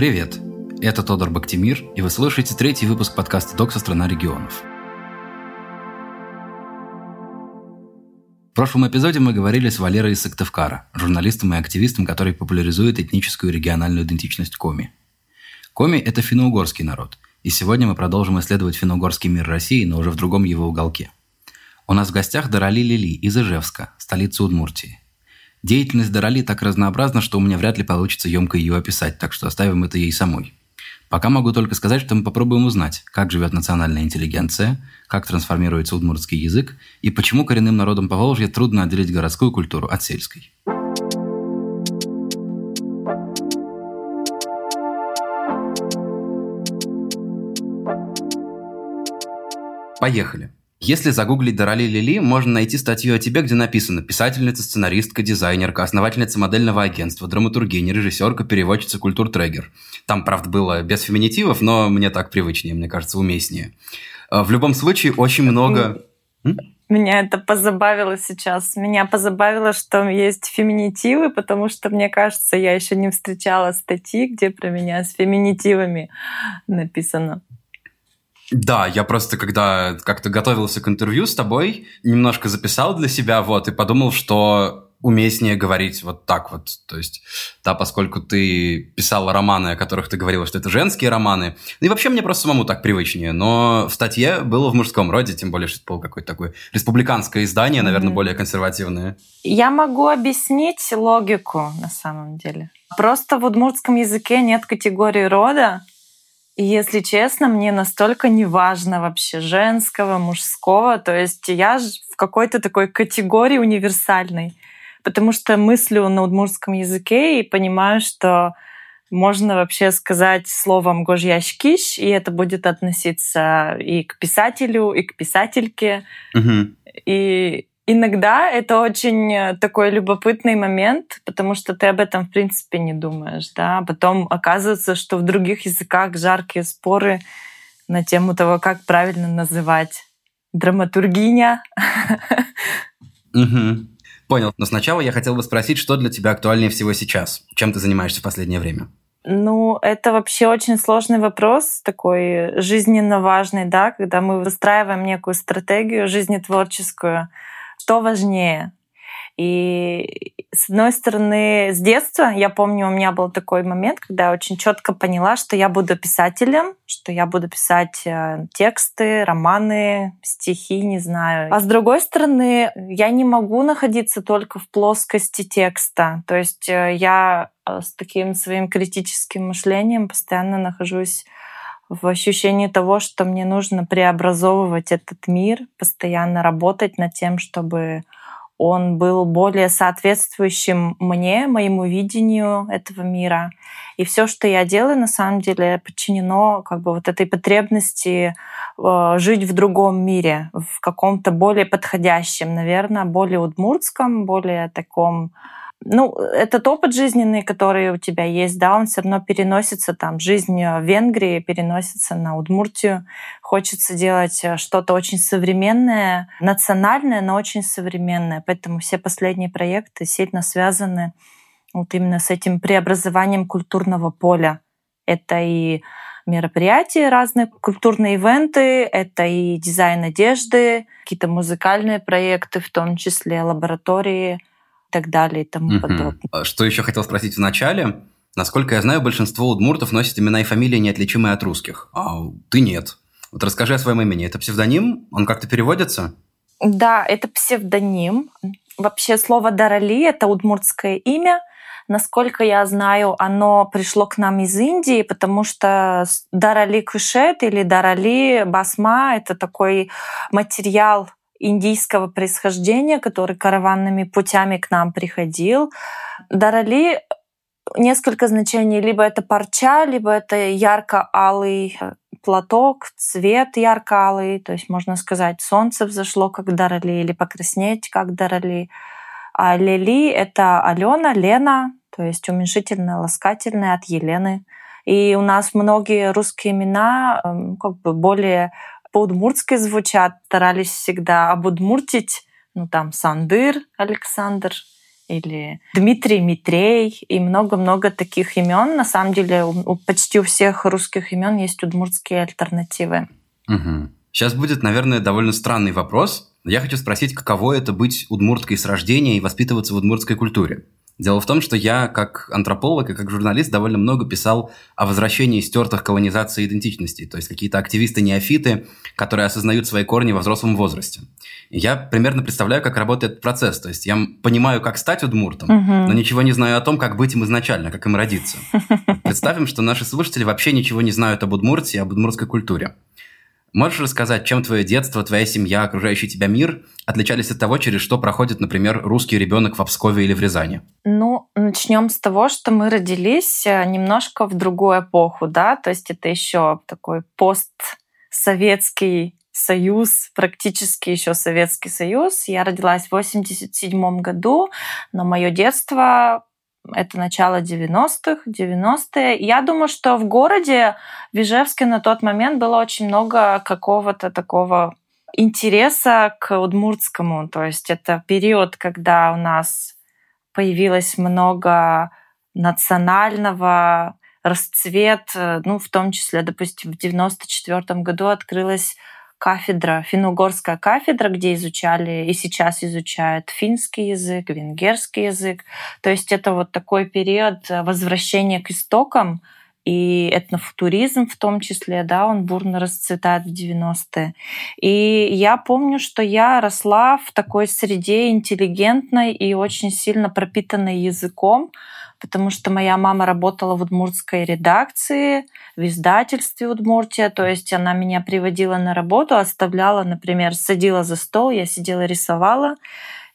Привет! Это Тодор Бактимир, и вы слушаете третий выпуск подкаста «Докса. Страна регионов». В прошлом эпизоде мы говорили с Валерой из Сыктывкара, журналистом и активистом, который популяризует этническую и региональную идентичность коми. Коми – это финно-угорский народ, и сегодня мы продолжим исследовать финно-угорский мир России, но уже в другом его уголке. У нас в гостях Дарали Лили из Ижевска, столицы Удмуртии. Деятельность Дорали так разнообразна, что у меня вряд ли получится емко ее описать, так что оставим это ей самой. Пока могу только сказать, что мы попробуем узнать, как живет национальная интеллигенция, как трансформируется удмуртский язык и почему коренным народам Поволжья трудно отделить городскую культуру от сельской. Поехали. Если загуглить Дорали Лили, можно найти статью о тебе, где написано «Писательница, сценаристка, дизайнерка, основательница модельного агентства, драматургия, режиссерка, переводчица, культур-трегер». Там, правда, было без феминитивов, но мне так привычнее, мне кажется, уместнее. А, в любом случае, очень много... Меня это позабавило сейчас. Меня позабавило, что есть феминитивы, потому что, мне кажется, я еще не встречала статьи, где про меня с феминитивами написано. Да, я просто когда как-то готовился к интервью с тобой, немножко записал для себя, вот, и подумал, что уместнее говорить вот так вот. То есть, да, поскольку ты писала романы, о которых ты говорила, что это женские романы. Ну и вообще мне просто самому так привычнее. Но в статье было в мужском роде, тем более, что это было какое-то такое республиканское издание, наверное, mm-hmm. более консервативное. Я могу объяснить логику на самом деле. Просто в удмуртском языке нет категории рода, и если честно, мне настолько не важно вообще женского, мужского. То есть я в какой-то такой категории универсальной. Потому что мыслю на удмуртском языке и понимаю, что можно вообще сказать словом «гожьяшкиш», и это будет относиться и к писателю, и к писательке. Угу. И Иногда это очень э, такой любопытный момент, потому что ты об этом, в принципе, не думаешь. Да? Потом оказывается, что в других языках жаркие споры на тему того, как правильно называть драматургиня. Угу. Понял. Но сначала я хотел бы спросить, что для тебя актуальнее всего сейчас? Чем ты занимаешься в последнее время? Ну, это вообще очень сложный вопрос, такой жизненно важный, да, когда мы выстраиваем некую стратегию жизнетворческую, что важнее. И с одной стороны, с детства, я помню, у меня был такой момент, когда я очень четко поняла, что я буду писателем, что я буду писать э, тексты, романы, стихи, не знаю. А с другой стороны, я не могу находиться только в плоскости текста. То есть э, я э, с таким своим критическим мышлением постоянно нахожусь в ощущении того, что мне нужно преобразовывать этот мир, постоянно работать над тем, чтобы он был более соответствующим мне, моему видению этого мира. И все, что я делаю, на самом деле подчинено как бы вот этой потребности э, жить в другом мире, в каком-то более подходящем, наверное, более удмуртском, более таком ну, этот опыт жизненный, который у тебя есть, да, он все равно переносится там. Жизнь в Венгрии переносится на Удмуртию. Хочется делать э, что-то очень современное, национальное, но очень современное. Поэтому все последние проекты сильно связаны вот именно с этим преобразованием культурного поля. Это и мероприятия, разные культурные ивенты, это и дизайн одежды, какие-то музыкальные проекты, в том числе лаборатории — так далее и тому угу. подобное. А что еще хотел спросить в начале? Насколько я знаю, большинство удмуртов носит имена и фамилии, неотличимые от русских. А ты нет. Вот расскажи о своем имени. Это псевдоним? Он как-то переводится? Да, это псевдоним. Вообще слово Дарали – это удмуртское имя. Насколько я знаю, оно пришло к нам из Индии, потому что Дарали Кушет или Дарали Басма – это такой материал индийского происхождения, который караванными путями к нам приходил. Дарали несколько значений. Либо это парча, либо это ярко-алый э, платок, цвет ярко-алый. То есть можно сказать, солнце взошло, как Дарали, или покраснеть, как Дарали. А Лели — это Алена, Лена, то есть уменьшительно ласкательное от Елены. И у нас многие русские имена эм, как бы более по-удмуртски звучат, старались всегда обудмуртить, ну там Сандыр Александр или Дмитрий Митрей и много-много таких имен. На самом деле у, почти у всех русских имен есть удмуртские альтернативы. Угу. Сейчас будет, наверное, довольно странный вопрос. Я хочу спросить, каково это быть удмурткой с рождения и воспитываться в удмуртской культуре? Дело в том, что я, как антрополог и как журналист, довольно много писал о возвращении стертых колонизации идентичностей, то есть какие-то активисты-неофиты, которые осознают свои корни во взрослом возрасте. И я примерно представляю, как работает этот процесс. То есть я понимаю, как стать удмуртом, угу. но ничего не знаю о том, как быть им изначально, как им родиться. Представим, что наши слушатели вообще ничего не знают об Удмуртии, об удмуртской культуре. Можешь рассказать, чем твое детство, твоя семья, окружающий тебя мир отличались от того, через что проходит, например, русский ребенок в Пскове или в Рязани? Ну, начнем с того, что мы родились э, немножко в другую эпоху, да, то есть это еще такой постсоветский союз, практически еще Советский Союз. Я родилась в 87 году, но мое детство это начало 90-х, 90-е. Я думаю, что в городе в Ижевске на тот момент было очень много какого-то такого интереса к удмуртскому. То есть это период, когда у нас появилось много национального расцвет, ну, в том числе, допустим, в 94 году открылась кафедра, финно-угорская кафедра, где изучали и сейчас изучают финский язык, венгерский язык. То есть это вот такой период возвращения к истокам, и этнофутуризм в том числе, да, он бурно расцветает в 90-е. И я помню, что я росла в такой среде интеллигентной и очень сильно пропитанной языком, потому что моя мама работала в удмуртской редакции, в издательстве Удмуртия, то есть она меня приводила на работу, оставляла, например, садила за стол, я сидела рисовала,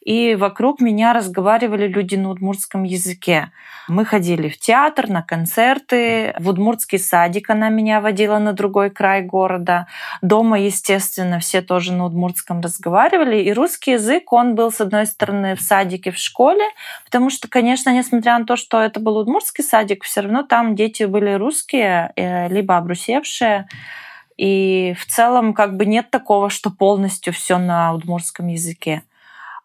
и вокруг меня разговаривали люди на удмуртском языке. Мы ходили в театр, на концерты, в удмуртский садик она меня водила на другой край города. Дома, естественно, все тоже на удмуртском разговаривали. И русский язык, он был, с одной стороны, в садике, в школе, потому что, конечно, несмотря на то, что это был удмуртский садик, все равно там дети были русские, э, либо обрусевшие. И в целом как бы нет такого, что полностью все на удмуртском языке.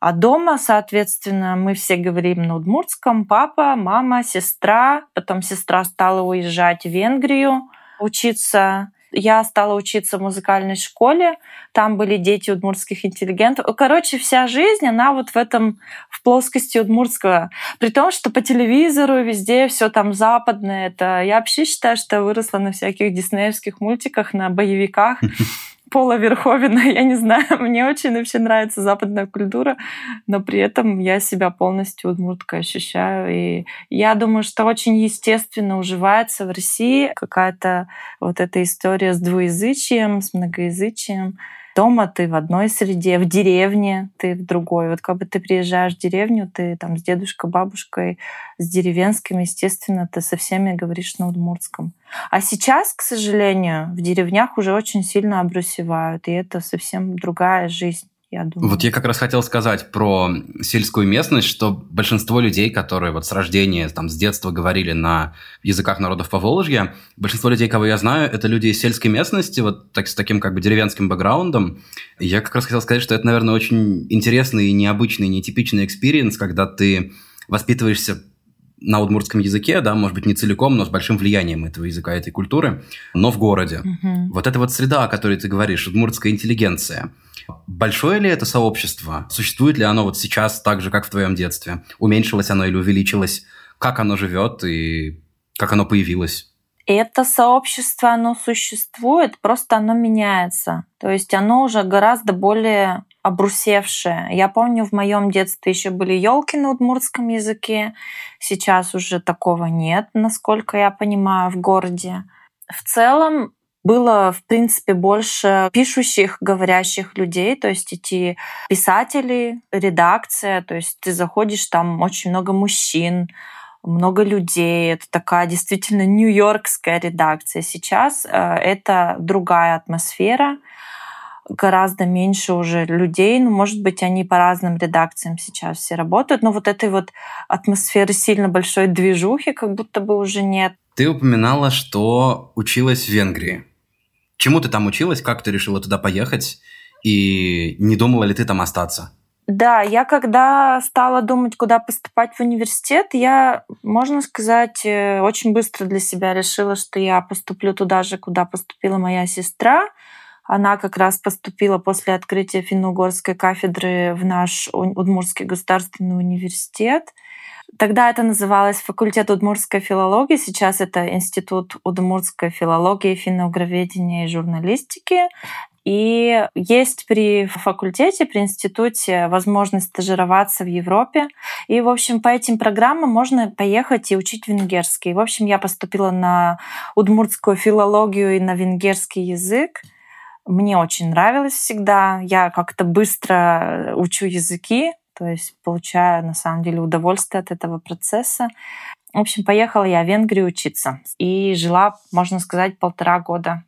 А дома, соответственно, мы все говорим на удмуртском. Папа, мама, сестра. Потом сестра стала уезжать в Венгрию учиться. Я стала учиться в музыкальной школе. Там были дети удмуртских интеллигентов. Короче, вся жизнь, она вот в этом, в плоскости удмуртского. При том, что по телевизору везде все там западное. Это я вообще считаю, что я выросла на всяких диснеевских мультиках, на боевиках. Пола Верховина, я не знаю, мне очень вообще нравится западная культура, но при этом я себя полностью удмурткой ощущаю. И я думаю, что очень естественно уживается в России какая-то вот эта история с двуязычием, с многоязычием. Дома ты в одной среде, в деревне ты в другой. Вот как бы ты приезжаешь в деревню, ты там с дедушкой, бабушкой, с деревенским, естественно, ты со всеми говоришь на удмуртском. А сейчас, к сожалению, в деревнях уже очень сильно обрусевают, и это совсем другая жизнь я думаю. Вот я как раз хотел сказать про сельскую местность, что большинство людей, которые вот с рождения, там, с детства говорили на языках народов Поволжья, большинство людей, кого я знаю, это люди из сельской местности, вот так, с таким как бы деревенским бэкграундом. И я как раз хотел сказать, что это, наверное, очень интересный, необычный, нетипичный experience, когда ты воспитываешься на удмуртском языке, да, может быть, не целиком, но с большим влиянием этого языка, этой культуры, но в городе. Угу. Вот эта вот среда, о которой ты говоришь, удмуртская интеллигенция – Большое ли это сообщество? Существует ли оно вот сейчас так же, как в твоем детстве? Уменьшилось оно или увеличилось? Как оно живет и как оно появилось? Это сообщество, оно существует, просто оно меняется. То есть оно уже гораздо более обрусевшее. Я помню, в моем детстве еще были елки на удмуртском языке. Сейчас уже такого нет, насколько я понимаю, в городе. В целом было, в принципе, больше пишущих, говорящих людей, то есть эти писатели, редакция, то есть ты заходишь, там очень много мужчин, много людей. Это такая действительно нью-йоркская редакция. Сейчас э, это другая атмосфера, гораздо меньше уже людей. Ну, может быть, они по разным редакциям сейчас все работают, но вот этой вот атмосферы сильно большой движухи как будто бы уже нет. Ты упоминала, что училась в Венгрии. Чему ты там училась? Как ты решила туда поехать? И не думала ли ты там остаться? Да, я когда стала думать, куда поступать в университет, я, можно сказать, э, очень быстро для себя решила, что я поступлю туда же, куда поступила моя сестра. Она как раз поступила после открытия финно-угорской кафедры в наш Удмуртский государственный университет. Тогда это называлось факультет удмуртской филологии, сейчас это Институт удмуртской филологии, финно-угроведения и журналистики. И есть при факультете, при институте возможность стажироваться в Европе. И, в общем, по этим программам можно поехать и учить венгерский. В общем, я поступила на удмуртскую филологию и на венгерский язык. Мне очень нравилось всегда. Я как-то быстро учу языки, то есть получаю на самом деле удовольствие от этого процесса. В общем, поехала я в Венгрию учиться и жила, можно сказать, полтора года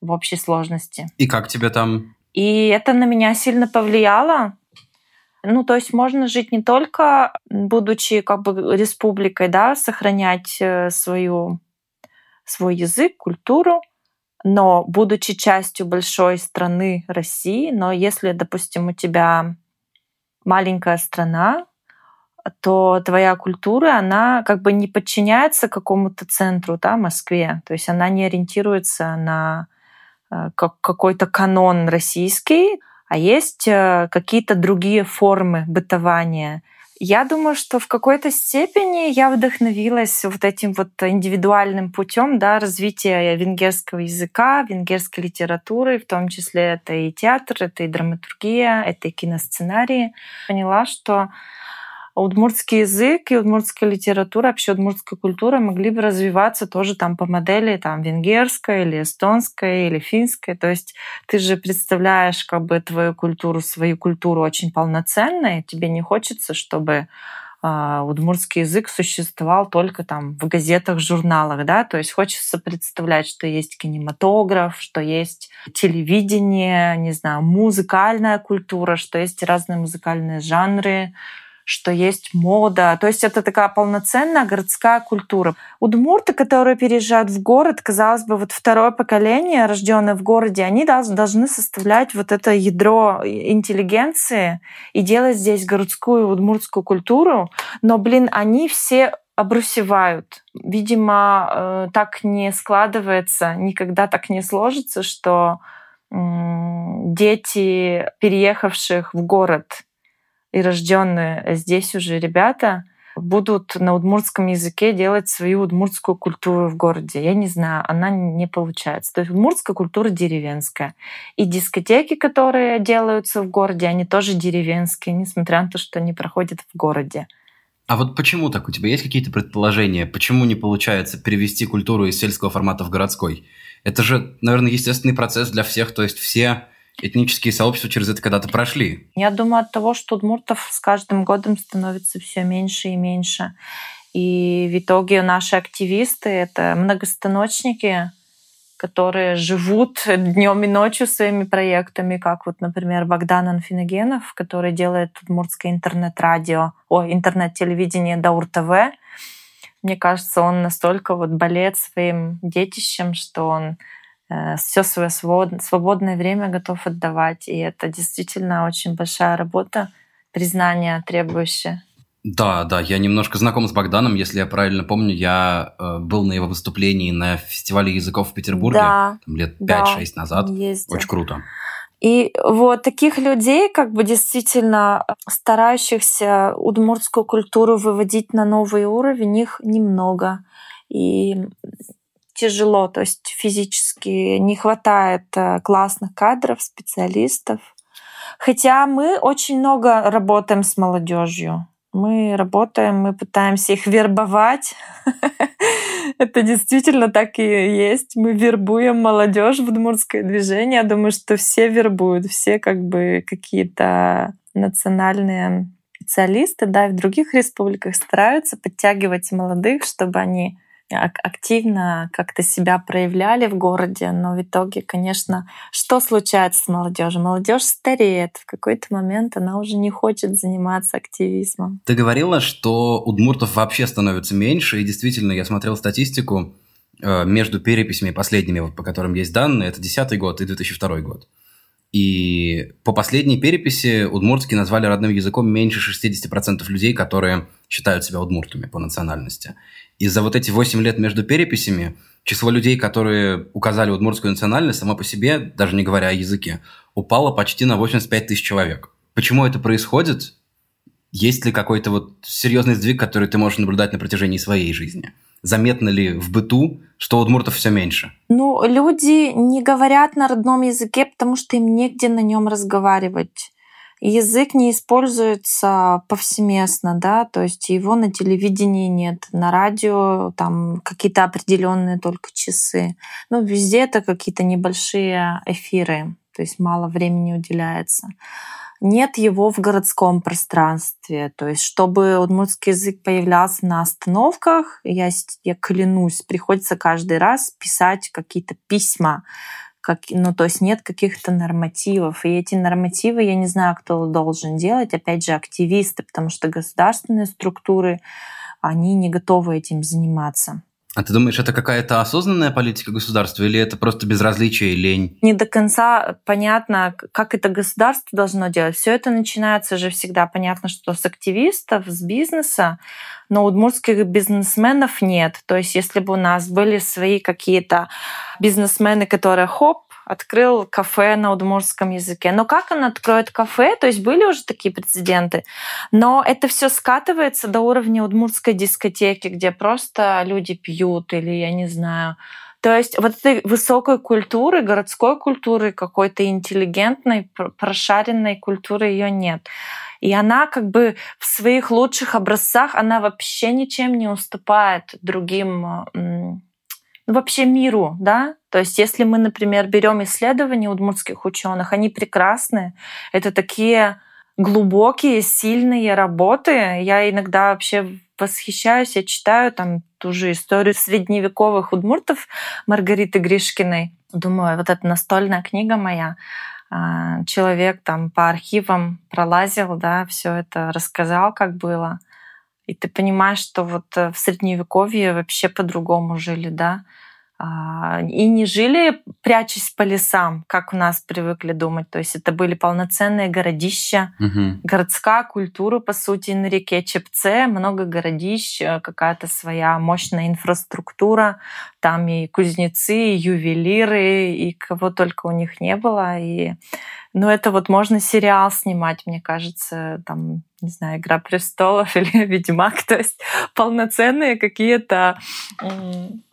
в общей сложности. И как тебе там? И это на меня сильно повлияло. Ну, то есть можно жить не только, будучи как бы республикой, да, сохранять э, свою, свой язык, культуру, но будучи частью большой страны России, но если, допустим, у тебя маленькая страна, то твоя культура, она как бы не подчиняется какому-то центру, да, Москве. То есть она не ориентируется на э, какой-то канон российский, а есть э, какие-то другие формы бытования. Я думаю, что в какой-то степени я вдохновилась вот этим вот индивидуальным путем да, развития венгерского языка, венгерской литературы, в том числе это и театр, это и драматургия, это и киносценарии. Поняла, что удмуртский язык и удмуртская литература, вообще удмуртская культура могли бы развиваться тоже там по модели там венгерской или эстонской или финской. То есть ты же представляешь как бы твою культуру, свою культуру очень полноценной, тебе не хочется, чтобы Uh, удмуртский язык существовал только там в газетах, журналах, да, то есть хочется представлять, что есть кинематограф, что есть телевидение, не знаю, музыкальная культура, что есть разные музыкальные жанры, что есть мода. То есть это такая полноценная городская культура. Удмурты, которые переезжают в город, казалось бы, вот второе поколение, рожденное в городе, они должны составлять вот это ядро интеллигенции и делать здесь городскую удмуртскую культуру. Но, блин, они все обрусевают. Видимо, э, так не складывается, никогда так не сложится, что дети переехавших в город и рожденные здесь уже ребята будут на удмуртском языке делать свою удмуртскую культуру в городе. Я не знаю, она не получается. То есть удмуртская культура деревенская. И дискотеки, которые делаются в городе, они тоже деревенские, несмотря на то, что они проходят в городе. А вот почему так? У тебя есть какие-то предположения? Почему не получается перевести культуру из сельского формата в городской? Это же, наверное, естественный процесс для всех. То есть все этнические сообщества через это когда-то прошли? Я думаю, от того, что удмуртов с каждым годом становится все меньше и меньше. И в итоге наши активисты — это многостаночники, которые живут днем и ночью своими проектами, как вот, например, Богдан Анфиногенов, который делает удмуртское интернет-радио, о, интернет-телевидение Даур ТВ. Мне кажется, он настолько вот болеет своим детищем, что он все свое свободное время готов отдавать. И это действительно очень большая работа, признание требующее. Да, да, я немножко знаком с Богданом, если я правильно помню, я э, был на его выступлении на фестивале языков в Петербурге да, там, лет 5-6 да, назад. Ездил. Очень круто. И вот таких людей, как бы действительно старающихся удмуртскую культуру выводить на новый уровень, их немного. И тяжело, то есть физически не хватает э, классных кадров, специалистов. Хотя мы очень много работаем с молодежью. Мы работаем, мы пытаемся их вербовать. Это действительно так и есть. Мы вербуем молодежь в удмуртское движение. Я думаю, что все вербуют, все как бы какие-то национальные специалисты, да, и в других республиках стараются подтягивать молодых, чтобы они активно как-то себя проявляли в городе, но в итоге, конечно, что случается с молодежью? Молодежь стареет, в какой-то момент она уже не хочет заниматься активизмом. Ты говорила, что удмуртов вообще становится меньше, и действительно, я смотрел статистику э, между переписями последними, по которым есть данные, это 2010 год и 2002 год. И по последней переписи удмуртский назвали родным языком меньше 60% людей, которые считают себя удмуртами по национальности. И за вот эти 8 лет между переписями число людей, которые указали удмуртскую национальность, само по себе, даже не говоря о языке, упало почти на 85 тысяч человек. Почему это происходит? Есть ли какой-то вот серьезный сдвиг, который ты можешь наблюдать на протяжении своей жизни? Заметно ли в быту, что удмуртов все меньше? Ну, люди не говорят на родном языке, потому что им негде на нем разговаривать. Язык не используется повсеместно, да, то есть его на телевидении нет, на радио там какие-то определенные только часы. Ну, везде это какие-то небольшие эфиры, то есть мало времени уделяется нет его в городском пространстве. То есть, чтобы удмуртский язык появлялся на остановках, я, я клянусь, приходится каждый раз писать какие-то письма, как, ну, то есть нет каких-то нормативов. И эти нормативы, я не знаю, кто должен делать, опять же, активисты, потому что государственные структуры, они не готовы этим заниматься. А ты думаешь, это какая-то осознанная политика государства или это просто безразличие и лень? Не до конца понятно, как это государство должно делать. Все это начинается же всегда понятно, что с активистов, с бизнеса, но удмуртских бизнесменов нет. То есть если бы у нас были свои какие-то бизнесмены, которые хоп, открыл кафе на удмуртском языке. Но как он откроет кафе? То есть были уже такие прецеденты. Но это все скатывается до уровня удмуртской дискотеки, где просто люди пьют или, я не знаю, то есть вот этой высокой культуры, городской культуры, какой-то интеллигентной, прошаренной культуры ее нет. И она как бы в своих лучших образцах, она вообще ничем не уступает другим вообще миру, да. То есть если мы, например, берем исследования удмуртских ученых, они прекрасны. Это такие глубокие, сильные работы. Я иногда вообще восхищаюсь, я читаю там ту же историю средневековых удмуртов Маргариты Гришкиной. Думаю, вот эта настольная книга моя, а, человек там по архивам пролазил, да, все это рассказал, как было. И ты понимаешь, что вот э, в средневековье вообще по-другому жили, да. А, и не жили, прячась по лесам, как у нас привыкли думать. То есть это были полноценные городища, угу. городская культура, по сути, на реке Чепце, много городищ, э, какая-то своя мощная инфраструктура. Там и кузнецы, и ювелиры, и кого только у них не было. И ну, это вот можно сериал снимать, мне кажется, там, не знаю, «Игра престолов» или «Ведьмак», то есть полноценные какие-то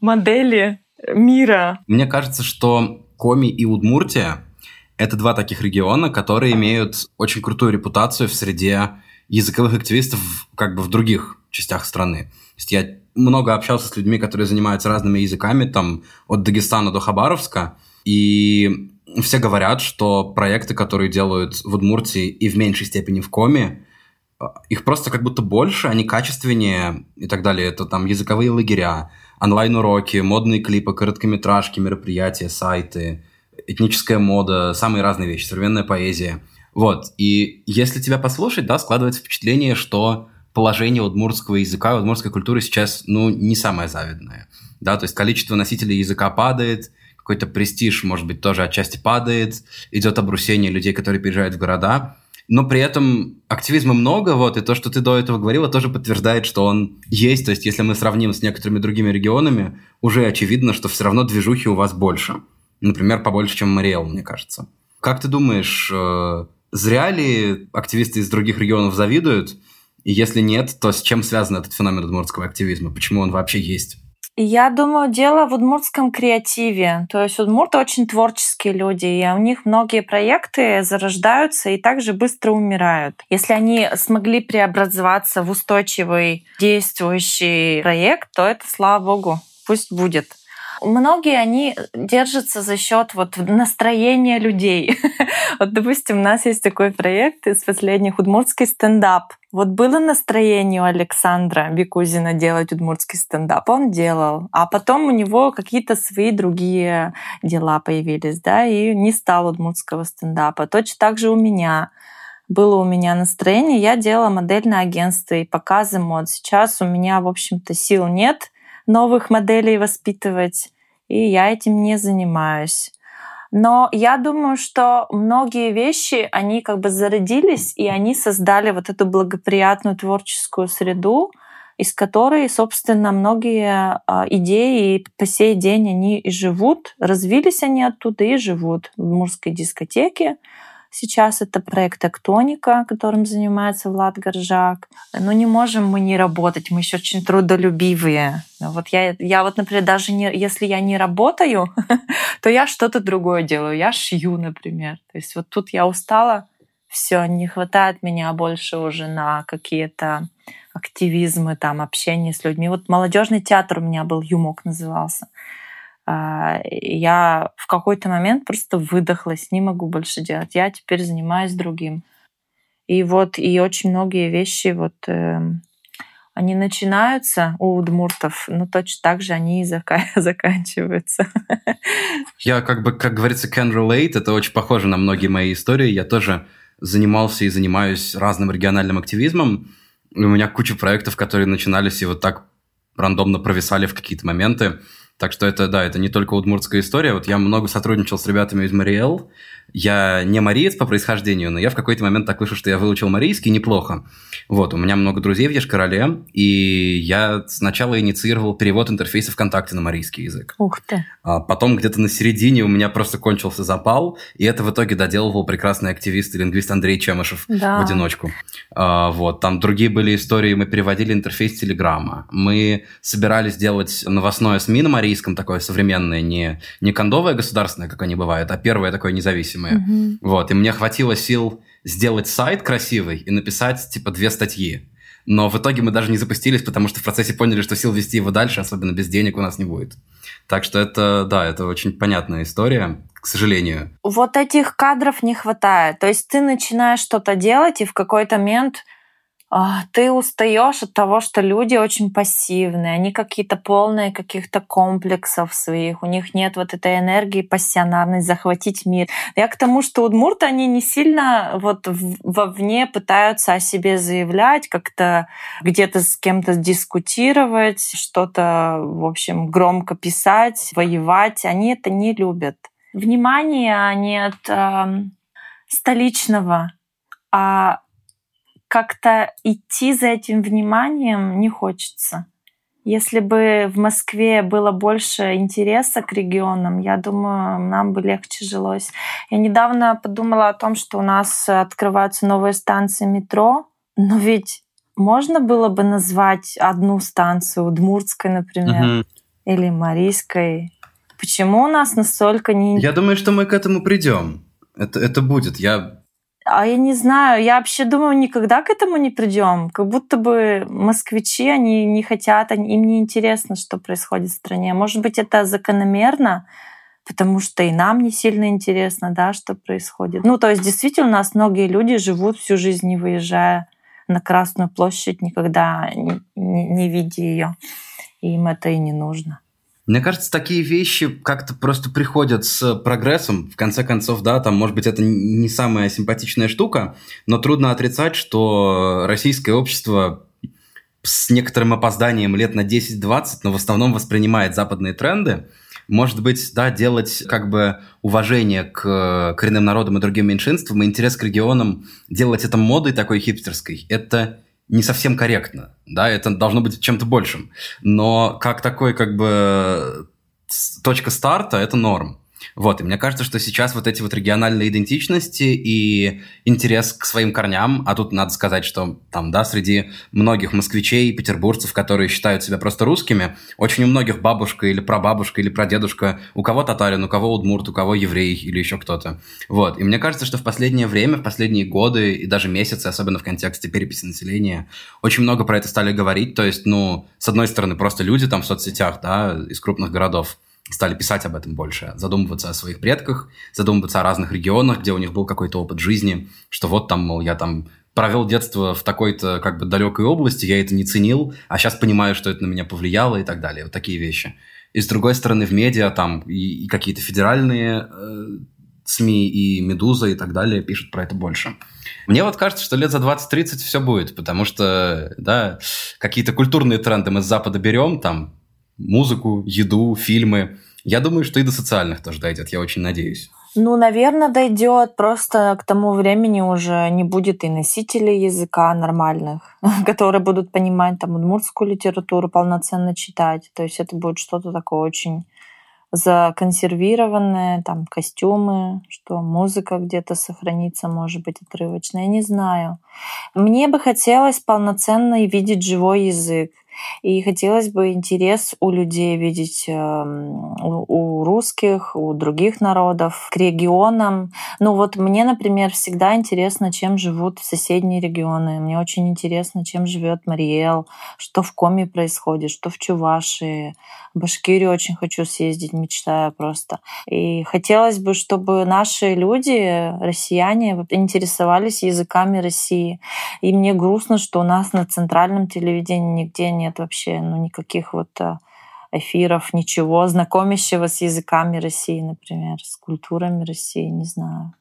модели мира. Мне кажется, что Коми и Удмуртия — это два таких региона, которые имеют очень крутую репутацию в среде языковых активистов как бы в других частях страны. То есть я много общался с людьми, которые занимаются разными языками, там, от Дагестана до Хабаровска, и все говорят, что проекты, которые делают в Удмуртии и в меньшей степени в Коми, их просто как будто больше, они качественнее и так далее. Это там языковые лагеря, онлайн-уроки, модные клипы, короткометражки, мероприятия, сайты, этническая мода, самые разные вещи, современная поэзия. Вот, и если тебя послушать, да, складывается впечатление, что положение удмуртского языка, удмуртской культуры сейчас, ну, не самое завидное. Да, то есть количество носителей языка падает, какой-то престиж, может быть, тоже отчасти падает, идет обрусение людей, которые переезжают в города но при этом активизма много, вот, и то, что ты до этого говорила, тоже подтверждает, что он есть. То есть, если мы сравним с некоторыми другими регионами, уже очевидно, что все равно движухи у вас больше. Например, побольше, чем Мариэл, мне кажется. Как ты думаешь, э, зря ли активисты из других регионов завидуют? И если нет, то с чем связан этот феномен удмуртского активизма? Почему он вообще есть? Я думаю, дело в удмуртском креативе. То есть удмурты очень творческие люди, и у них многие проекты зарождаются и также быстро умирают. Если они смогли преобразоваться в устойчивый действующий проект, то это, слава богу, пусть будет. Многие они держатся за счет вот настроения людей. вот, допустим, у нас есть такой проект из последних удмуртский стендап. Вот было настроение у Александра Бекузина делать удмуртский стендап, он делал. А потом у него какие-то свои другие дела появились, да, и не стал удмуртского стендапа. Точно так же у меня было у меня настроение, я делала модельное агентство и показы мод. Сейчас у меня, в общем-то, сил нет новых моделей воспитывать, и я этим не занимаюсь. Но я думаю, что многие вещи, они как бы зародились, и они создали вот эту благоприятную творческую среду, из которой, собственно, многие а, идеи по сей день они и живут. Развились они оттуда и живут в Мурской дискотеке. Сейчас это проект «Актоника», которым занимается Влад Горжак. Но не можем мы не работать, мы еще очень трудолюбивые. Вот я, я вот, например, даже не, если я не работаю, то я что-то другое делаю. Я шью, например. То есть вот тут я устала, все, не хватает меня больше уже на какие-то активизмы, там, общение с людьми. Вот молодежный театр у меня был, Юмок назывался. А, я в какой-то момент просто выдохлась, не могу больше делать. Я теперь занимаюсь другим. И вот и очень многие вещи вот э, они начинаются у удмуртов, но точно так же они и зака- заканчиваются. Я как бы, как говорится, can relate. Это очень похоже на многие мои истории. Я тоже занимался и занимаюсь разным региональным активизмом. У меня куча проектов, которые начинались и вот так рандомно провисали в какие-то моменты. Так что это, да, это не только удмуртская история. Вот я много сотрудничал с ребятами из Мариэл. Я не мариец по происхождению, но я в какой-то момент так вышел, что я выучил марийский неплохо. Вот, у меня много друзей в Ешкарале, и я сначала инициировал перевод интерфейса ВКонтакте на марийский язык. Ух ты. А потом где-то на середине у меня просто кончился запал, и это в итоге доделывал прекрасный активист и лингвист Андрей Чемышев да. в одиночку. А, вот, там другие были истории, мы переводили интерфейс Телеграма, мы собирались делать новостное СМИ на марийском, такое современное, не, не кондовое государственное, как они бывают, а первое такое независимое независимые. Mm-hmm. Вот, и мне хватило сил сделать сайт красивый и написать, типа, две статьи. Но в итоге мы даже не запустились, потому что в процессе поняли, что сил вести его дальше, особенно без денег, у нас не будет. Так что это, да, это очень понятная история, к сожалению. Вот этих кадров не хватает. То есть ты начинаешь что-то делать, и в какой-то момент ты устаешь от того, что люди очень пассивные, они какие-то полные каких-то комплексов своих, у них нет вот этой энергии пассионарной захватить мир. Я к тому, что удмурты, они не сильно вот вовне пытаются о себе заявлять, как-то где-то с кем-то дискутировать, что-то, в общем, громко писать, воевать. Они это не любят. Внимание нет э, столичного, а как-то идти за этим вниманием не хочется. Если бы в Москве было больше интереса к регионам, я думаю, нам бы легче жилось. Я недавно подумала о том, что у нас открываются новые станции метро, но ведь можно было бы назвать одну станцию Удмуртской, например, угу. или Марийской. Почему у нас настолько не... Я думаю, что мы к этому придем. Это, это будет. Я а я не знаю, я вообще думаю, никогда к этому не придем. Как будто бы москвичи, они не хотят, они, им не интересно, что происходит в стране. Может быть, это закономерно, потому что и нам не сильно интересно, да, что происходит. Ну, то есть действительно у нас многие люди живут всю жизнь, не выезжая на Красную площадь, никогда не, не, не видя ее. Им это и не нужно. Мне кажется, такие вещи как-то просто приходят с прогрессом. В конце концов, да, там, может быть, это не самая симпатичная штука, но трудно отрицать, что российское общество с некоторым опозданием лет на 10-20, но в основном воспринимает западные тренды. Может быть, да, делать как бы уважение к коренным народам и другим меньшинствам и интерес к регионам, делать это модой такой хипстерской, это не совсем корректно, да, это должно быть чем-то большим. Но как такой, как бы, точка старта – это норм. Вот, и мне кажется, что сейчас вот эти вот региональные идентичности и интерес к своим корням, а тут надо сказать, что там, да, среди многих москвичей и петербуржцев, которые считают себя просто русскими, очень у многих бабушка или прабабушка или прадедушка, у кого татарин, у кого удмурт, у кого еврей или еще кто-то. Вот, и мне кажется, что в последнее время, в последние годы и даже месяцы, особенно в контексте переписи населения, очень много про это стали говорить, то есть, ну, с одной стороны, просто люди там в соцсетях, да, из крупных городов, стали писать об этом больше, задумываться о своих предках, задумываться о разных регионах, где у них был какой-то опыт жизни, что вот там, мол, я там провел детство в такой-то как бы далекой области, я это не ценил, а сейчас понимаю, что это на меня повлияло и так далее. Вот такие вещи. И с другой стороны, в медиа там и, и какие-то федеральные э, СМИ и «Медуза» и так далее пишут про это больше. Мне вот кажется, что лет за 20-30 все будет, потому что, да, какие-то культурные тренды мы с Запада берем, там, музыку, еду, фильмы. Я думаю, что и до социальных тоже дойдет, я очень надеюсь. Ну, наверное, дойдет. Просто к тому времени уже не будет и носителей языка нормальных, которые будут понимать там удмуртскую литературу, полноценно читать. То есть это будет что-то такое очень законсервированное, там костюмы, что музыка где-то сохранится, может быть, отрывочно, я не знаю. Мне бы хотелось полноценно видеть живой язык. И хотелось бы интерес у людей видеть эм, у русских, у других народов, к регионам. Ну вот мне, например, всегда интересно, чем живут соседние регионы. Мне очень интересно, чем живет Мариэл, что в Коми происходит, что в Чувашии. В Башкирию очень хочу съездить, мечтаю просто. И хотелось бы, чтобы наши люди, россияне, интересовались языками России. И мне грустно, что у нас на центральном телевидении нигде нет нет вообще ну, никаких вот э, эфиров, ничего, знакомящего с языками России, например, с культурами России, не знаю.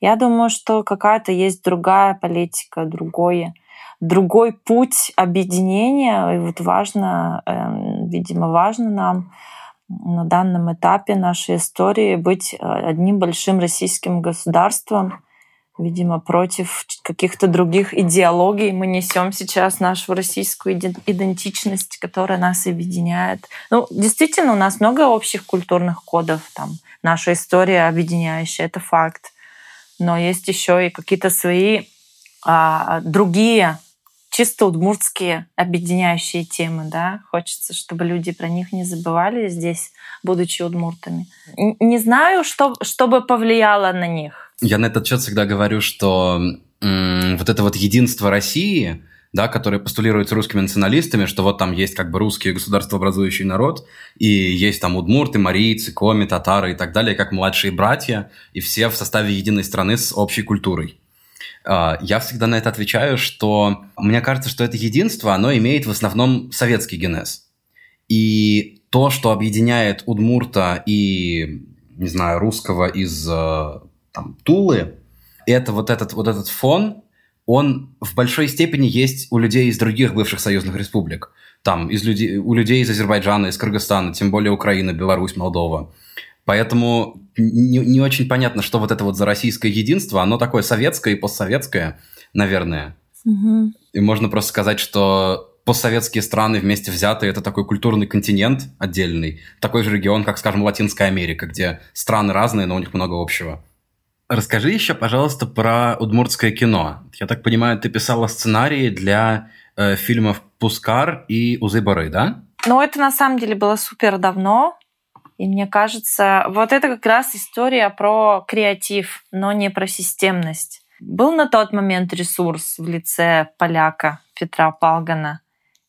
Я думаю, что какая-то есть другая политика, другое, другой путь объединения. И вот важно, эм, видимо, важно нам на данном этапе нашей истории быть э, одним большим российским государством, видимо, против каких-то других идеологий. Мы несем сейчас нашу российскую идентичность, которая нас объединяет. Ну, действительно, у нас много общих культурных кодов, там, наша история объединяющая, это факт. Но есть еще и какие-то свои а, другие чисто удмуртские объединяющие темы, да. Хочется, чтобы люди про них не забывали здесь, будучи удмуртами. Не знаю, что, что бы повлияло на них я на этот счет всегда говорю, что вот это вот единство России, да, которое постулируется русскими националистами, что вот там есть как бы русский государствообразующий народ, и есть там удмурты, марийцы, коми, татары и так далее, как младшие братья, и все в составе единой страны с общей культурой. А, я всегда на это отвечаю, что мне кажется, что это единство, оно имеет в основном советский генез. И то, что объединяет удмурта и, не знаю, русского из э, там, Тулы, это вот этот, вот этот фон, он в большой степени есть у людей из других бывших союзных республик. Там, из людей, у людей из Азербайджана, из Кыргызстана, тем более Украина, Беларусь, Молдова. Поэтому не, не очень понятно, что вот это вот за российское единство, оно такое советское и постсоветское, наверное. Угу. И можно просто сказать, что постсоветские страны вместе взятые, это такой культурный континент отдельный, такой же регион, как, скажем, Латинская Америка, где страны разные, но у них много общего. Расскажи еще, пожалуйста, про удмуртское кино. Я так понимаю, ты писала сценарии для э, фильмов «Пускар» и «Узы-Бары», да? Ну, это на самом деле было супер давно. И мне кажется, вот это как раз история про креатив, но не про системность. Был на тот момент ресурс в лице поляка Петра Палгана,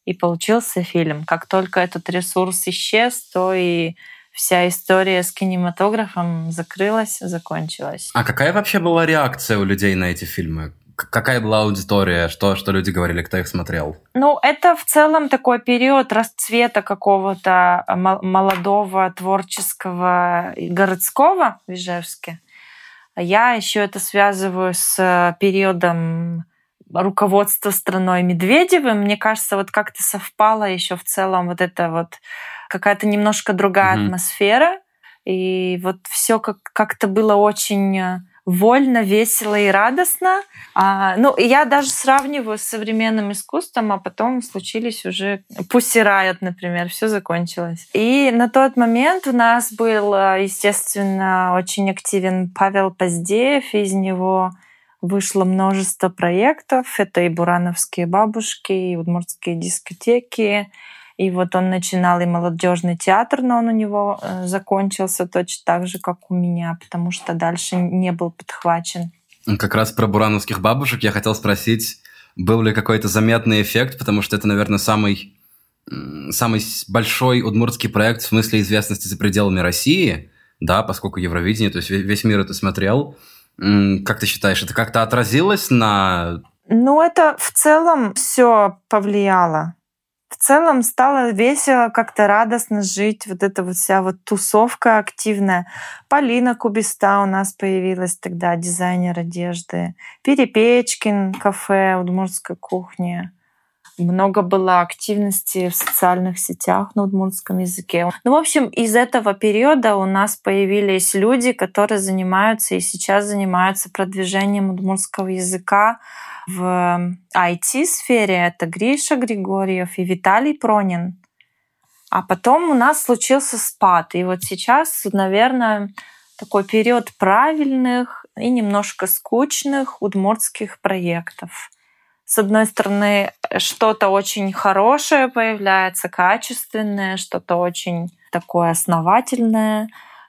и получился фильм. Как только этот ресурс исчез, то и вся история с кинематографом закрылась, закончилась. А какая вообще была реакция у людей на эти фильмы? Какая была аудитория? Что, что люди говорили, кто их смотрел? Ну, это в целом такой период расцвета какого-то молодого, творческого городского в Ижевске. Я еще это связываю с периодом руководства страной Медведевым. Мне кажется, вот как-то совпало еще в целом вот это вот какая-то немножко другая mm-hmm. атмосфера. И вот все как- как-то было очень э, вольно, весело и радостно. А, ну, я даже сравниваю с современным искусством, а потом случились уже Pussy Riot, например, все закончилось. И на тот момент у нас был, э, естественно, очень активен Павел Поздеев, из него вышло множество проектов. Это и бурановские бабушки, и удмуртские дискотеки, и вот он начинал и молодежный театр, но он у него э, закончился точно так же, как у меня, потому что дальше не был подхвачен. Как раз про бурановских бабушек я хотел спросить, был ли какой-то заметный эффект, потому что это, наверное, самый, самый большой удмуртский проект в смысле известности за пределами России, да, поскольку Евровидение, то есть весь мир это смотрел. Как ты считаешь, это как-то отразилось на... Ну, это в целом все повлияло в целом стало весело, как-то радостно жить. Вот эта вот вся вот тусовка активная. Полина Кубиста у нас появилась тогда, дизайнер одежды. Перепечкин, кафе, удмуртской кухни. много было активности в социальных сетях на удмуртском языке. Ну, в общем, из этого периода у нас появились люди, которые занимаются и сейчас занимаются продвижением удмуртского языка в IT-сфере. Это Гриша Григорьев и Виталий Пронин. А потом у нас случился спад. И вот сейчас, наверное, такой период правильных и немножко скучных удмуртских проектов. С одной стороны, что-то очень хорошее появляется, качественное, что-то очень такое основательное.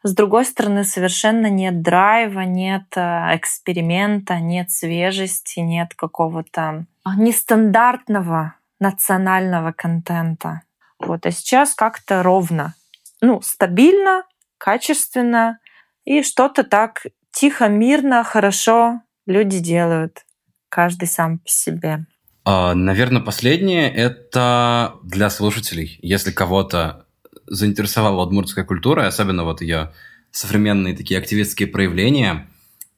С другой стороны, совершенно нет драйва, нет э, эксперимента, нет свежести, нет какого-то нестандартного национального контента. Вот, а сейчас как-то ровно. Ну, стабильно, качественно, и что-то так тихо, мирно, хорошо люди делают. Каждый сам по себе. А, наверное, последнее — это для слушателей. Если кого-то заинтересовала удмуртская культура, особенно вот ее современные такие активистские проявления,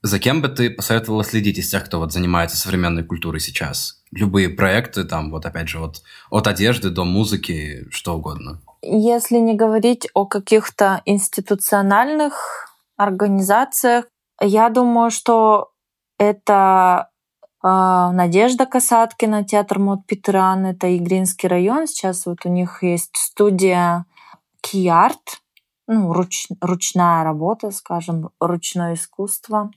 за кем бы ты посоветовала следить из тех, кто вот занимается современной культурой сейчас? Любые проекты, там, вот опять же, вот от одежды до музыки, что угодно. Если не говорить о каких-то институциональных организациях, я думаю, что это э, Надежда Касаткина, театр мод Питеран, это Игринский район. Сейчас вот у них есть студия Киарт, ну, руч, ручная работа, скажем, ручное искусство.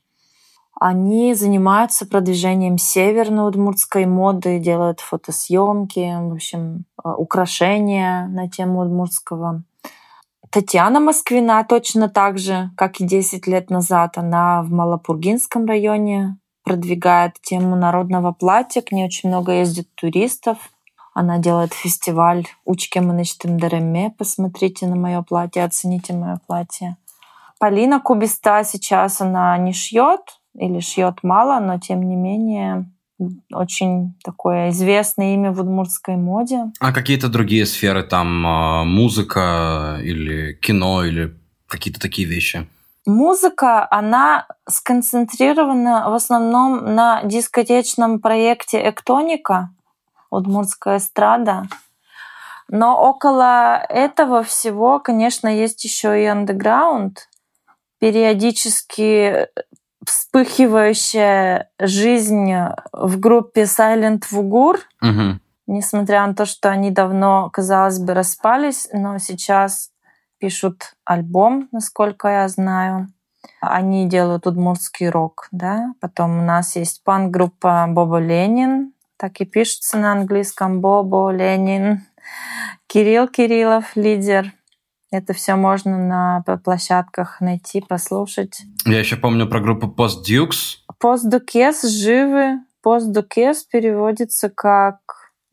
Они занимаются продвижением северной удмуртской моды, делают фотосъемки, в общем, э, украшения на тему удмуртского. Татьяна Москвина точно так же, как и 10 лет назад. Она в Малопургинском районе продвигает тему народного платья. К ней очень много ездит туристов. Она делает фестиваль «Учке мынычтым дареме». Посмотрите на мое платье, оцените мое платье. Полина Кубиста сейчас она не шьет или шьет мало, но тем не менее очень такое известное имя в удмуртской моде. А какие-то другие сферы, там а, музыка или кино или какие-то такие вещи? Музыка, она сконцентрирована в основном на дискотечном проекте «Эктоника», удмуртская эстрада. Но около этого всего, конечно, есть еще и андеграунд. Периодически вспыхивающая жизнь в группе Silent Vugur. Угу. Несмотря на то, что они давно, казалось бы, распались, но сейчас пишут альбом, насколько я знаю. Они делают удмуртский рок, да. Потом у нас есть панк-группа Боба Ленин, так и пишется на английском Бобо Ленин. Кирилл Кириллов, лидер это все можно на площадках найти, послушать. Я еще помню про группу Post Dukes. Post Dukes живы. Post Dukes переводится как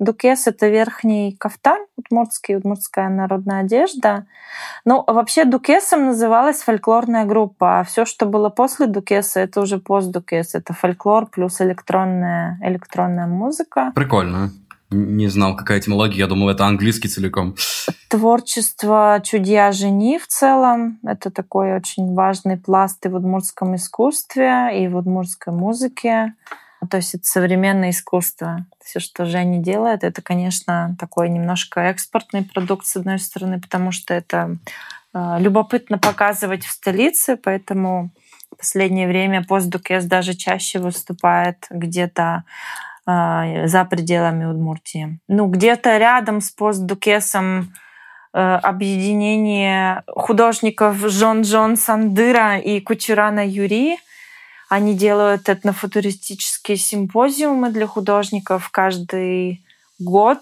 Дукес — это верхний кафтан, удмуртский, удмуртская народная одежда. Ну, вообще Дукесом называлась фольклорная группа, а все, что было после Дукеса, это уже пост-Дукес. Это фольклор плюс электронная, электронная музыка. Прикольно не знал, какая этимология. Я думал, это английский целиком. Творчество чудья жени в целом. Это такой очень важный пласт и в удмуртском искусстве, и в удмуртской музыке. То есть это современное искусство. Все, что Женя делает, это, конечно, такой немножко экспортный продукт, с одной стороны, потому что это э, любопытно показывать в столице, поэтому в последнее время постдукес даже чаще выступает где-то а, за пределами Удмуртии. Ну, где-то рядом с постдукесом э, объединение художников Жон Жон Сандыра и Кучерана Юри. Они делают этнофутуристические симпозиумы для художников каждый год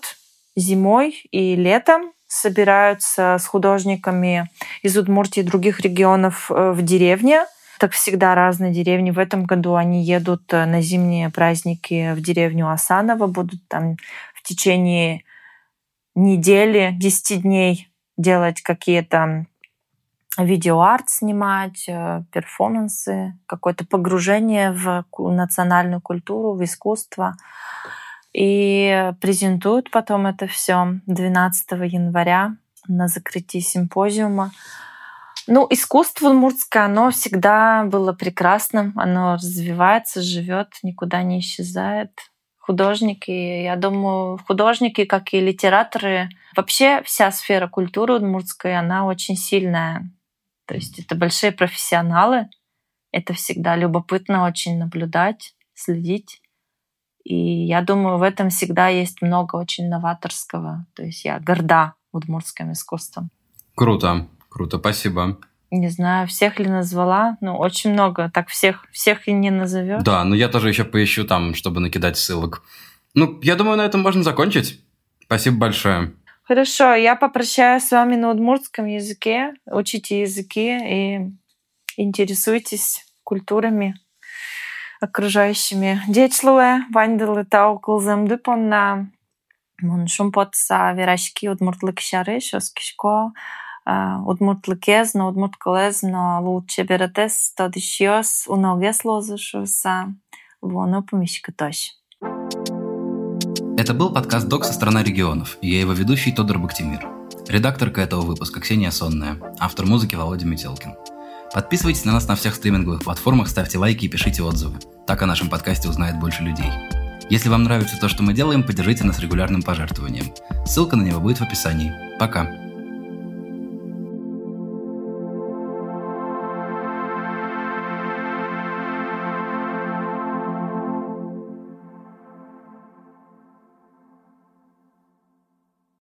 зимой и летом. Собираются с художниками из Удмуртии и других регионов э, в деревне – так всегда разные деревни. В этом году они едут э, на зимние праздники в деревню Асаново, будут там в течение недели, 10 дней делать какие-то видеоарт снимать, э, перформансы, какое-то погружение в национальную культуру, в искусство. И презентуют потом это все 12 января на закрытии симпозиума. Ну, искусство удмуртское, оно всегда было прекрасным, оно развивается, живет, никуда не исчезает. художники. Я думаю, художники, как и литераторы, вообще вся сфера культуры удмуртской, она очень сильная. То есть это большие профессионалы. Это всегда любопытно очень наблюдать, следить. И я думаю, в этом всегда есть много очень новаторского. То есть я горда удмуртским искусством. Круто, круто, спасибо. Не знаю, всех ли назвала, но очень много. Так всех, всех и не назовешь. Да, но я тоже еще поищу там, чтобы накидать ссылок. Ну, я думаю, на этом можно закончить. Спасибо большое. Хорошо, я попрощаюсь с вами на удмуртском языке. Учите языки и интересуйтесь культурами окружающими. Дечлуе, вандылы тау кылзымды понна. Мун шумпотса верашки удмуртлык шары, шоскишко удмуртлыкезно, удмурткалезно лучше беретес, тодишьос, уногес лозышуса, воно помещикатось. Это был подкаст «Док со страна регионов», и я его ведущий Тодор Бактимир. Редакторка этого выпуска Ксения Сонная, автор музыки Володя Метелкин. Подписывайтесь на нас на всех стриминговых платформах, ставьте лайки и пишите отзывы. Так о нашем подкасте узнает больше людей. Если вам нравится то, что мы делаем, поддержите нас регулярным пожертвованием. Ссылка на него будет в описании. Пока!